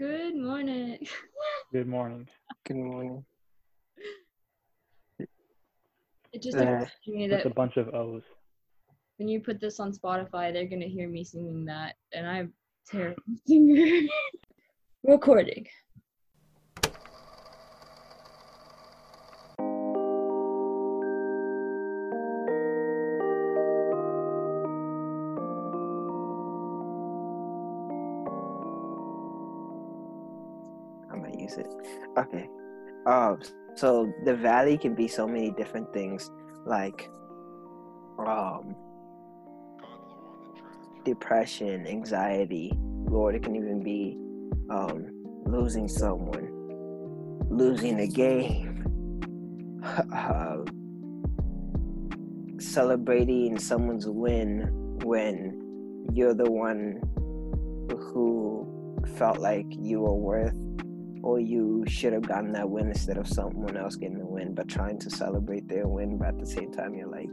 Good morning. Good morning. Good morning. It just Uh, occurred to me With that a bunch of O's. when you put this on Spotify, they're gonna hear me singing that, and I'm a terrible singer. Recording. It. Okay. Um. So the valley can be so many different things, like um, depression, anxiety. Lord, it can even be um, losing someone, losing a game, uh, celebrating someone's win when you're the one who felt like you were worth or you should have gotten that win instead of someone else getting the win, but trying to celebrate their win, but at the same time, you're like,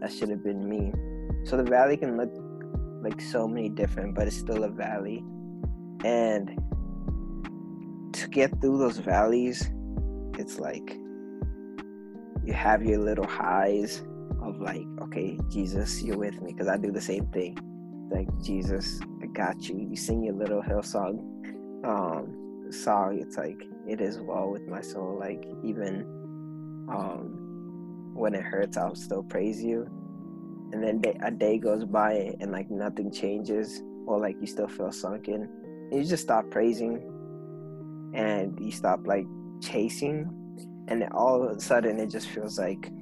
that should have been me. So the valley can look like so many different, but it's still a valley. And to get through those valleys, it's like you have your little highs of like, okay, Jesus, you're with me, because I do the same thing. Like, Jesus, I got you. You sing your little Hillsong um, song it's like it is well with my soul like even um when it hurts i'll still praise you. And then a day goes by and like nothing changes or like you still feel sunken you just stop praising and you stop like chasing and then all of a sudden it just feels like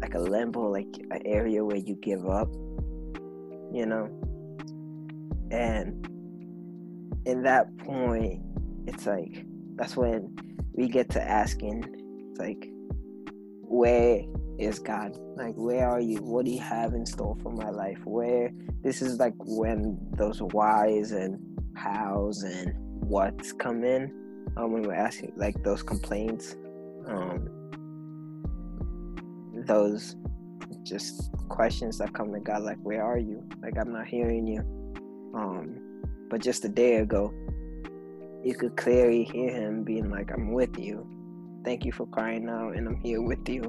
like a limbo like an area where you give up you know? And in that point, it's like that's when we get to asking, it's like, where is God? Like, where are you? What do you have in store for my life? Where this is like when those whys and hows and what's come in. Um, when we're asking like those complaints, um, those just questions that come to God, like, where are you? Like, I'm not hearing you. Um, but just a day ago, you could clearly hear him being like, I'm with you. Thank you for crying out, and I'm here with you.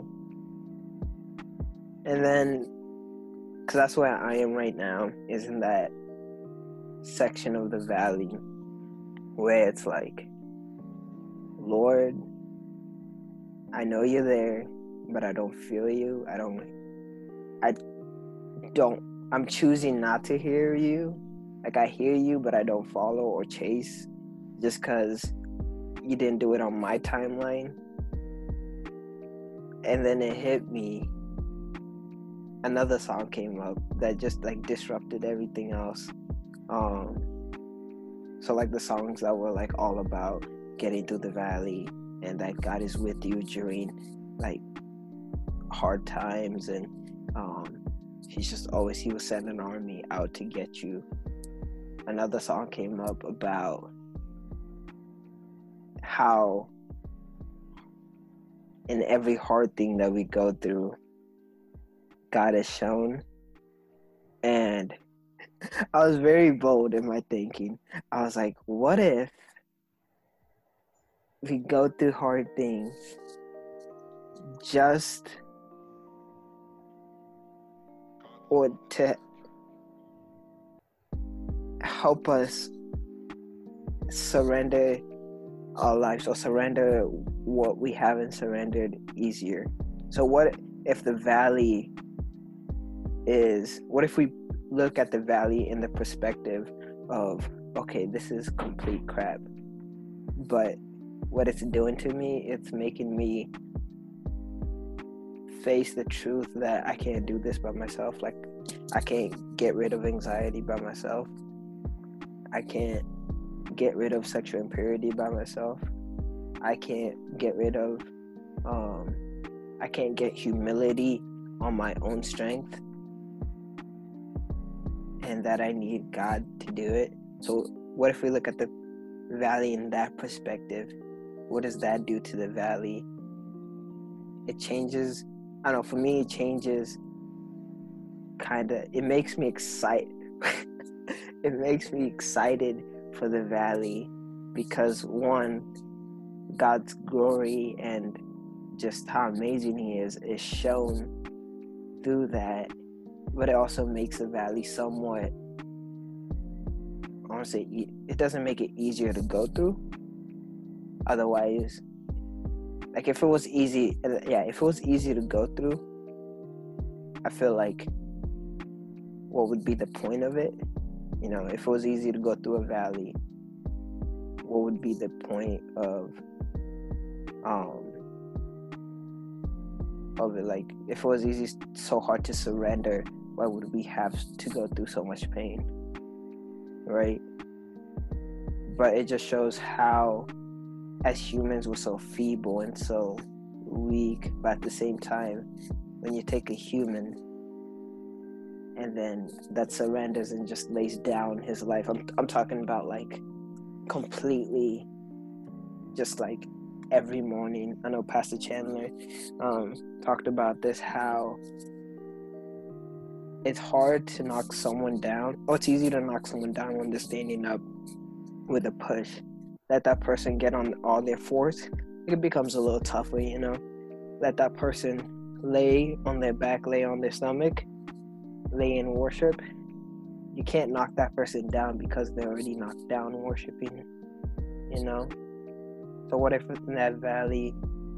And then, because that's where I am right now, is in that section of the valley where it's like, Lord, I know you're there, but I don't feel you. I don't, I don't, I'm choosing not to hear you like I hear you, but I don't follow or chase just because you didn't do it on my timeline. And then it hit me. Another song came up that just like disrupted everything else. Um, so like the songs that were like all about getting through the valley and that God is with you during like hard times and um, he's just always he will send an army out to get you another song came up about how in every hard thing that we go through, God has shown. And I was very bold in my thinking. I was like, what if we go through hard things just or to help us surrender our lives or surrender what we haven't surrendered easier. So, what if the valley is, what if we look at the valley in the perspective of, okay, this is complete crap, but what it's doing to me, it's making me face the truth that I can't do this by myself. Like, I can't get rid of anxiety by myself. I can't get rid of sexual impurity by myself. I can't get rid of um I can't get humility on my own strength and that I need God to do it. So what if we look at the valley in that perspective? What does that do to the valley? It changes I don't know, for me it changes kind of it makes me excited it makes me excited for the valley because one, God's glory and just how amazing He is is shown through that, but it also makes the valley somewhat. I want to say it doesn't make it easier to go through. Otherwise, like if it was easy, yeah, if it was easy to go through, I feel like what would be the point of it? You know, if it was easy to go through a valley, what would be the point of um of it? Like if it was easy so hard to surrender why would we have to go through so much pain? Right? But it just shows how as humans we're so feeble and so weak but at the same time when you take a human and then that surrenders and just lays down his life i'm, I'm talking about like completely just like every morning. I know Pastor Chandler um, talked about this how it's hard to knock someone down. Oh, it's easy to knock someone down when they're standing up with a push. Let that person get on all their fours. It becomes a little tougher, you know. Let that person lay on their back, lay on their stomach, lay in worship, you can't knock that person down because they're already knocked down worshiping, you know? So what if in that valley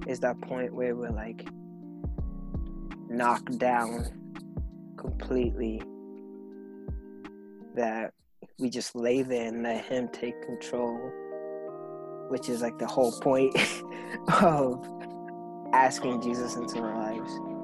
is that point where we're like knocked down completely that we just lay there and let him take control, which is like the whole point of asking Jesus into our lives.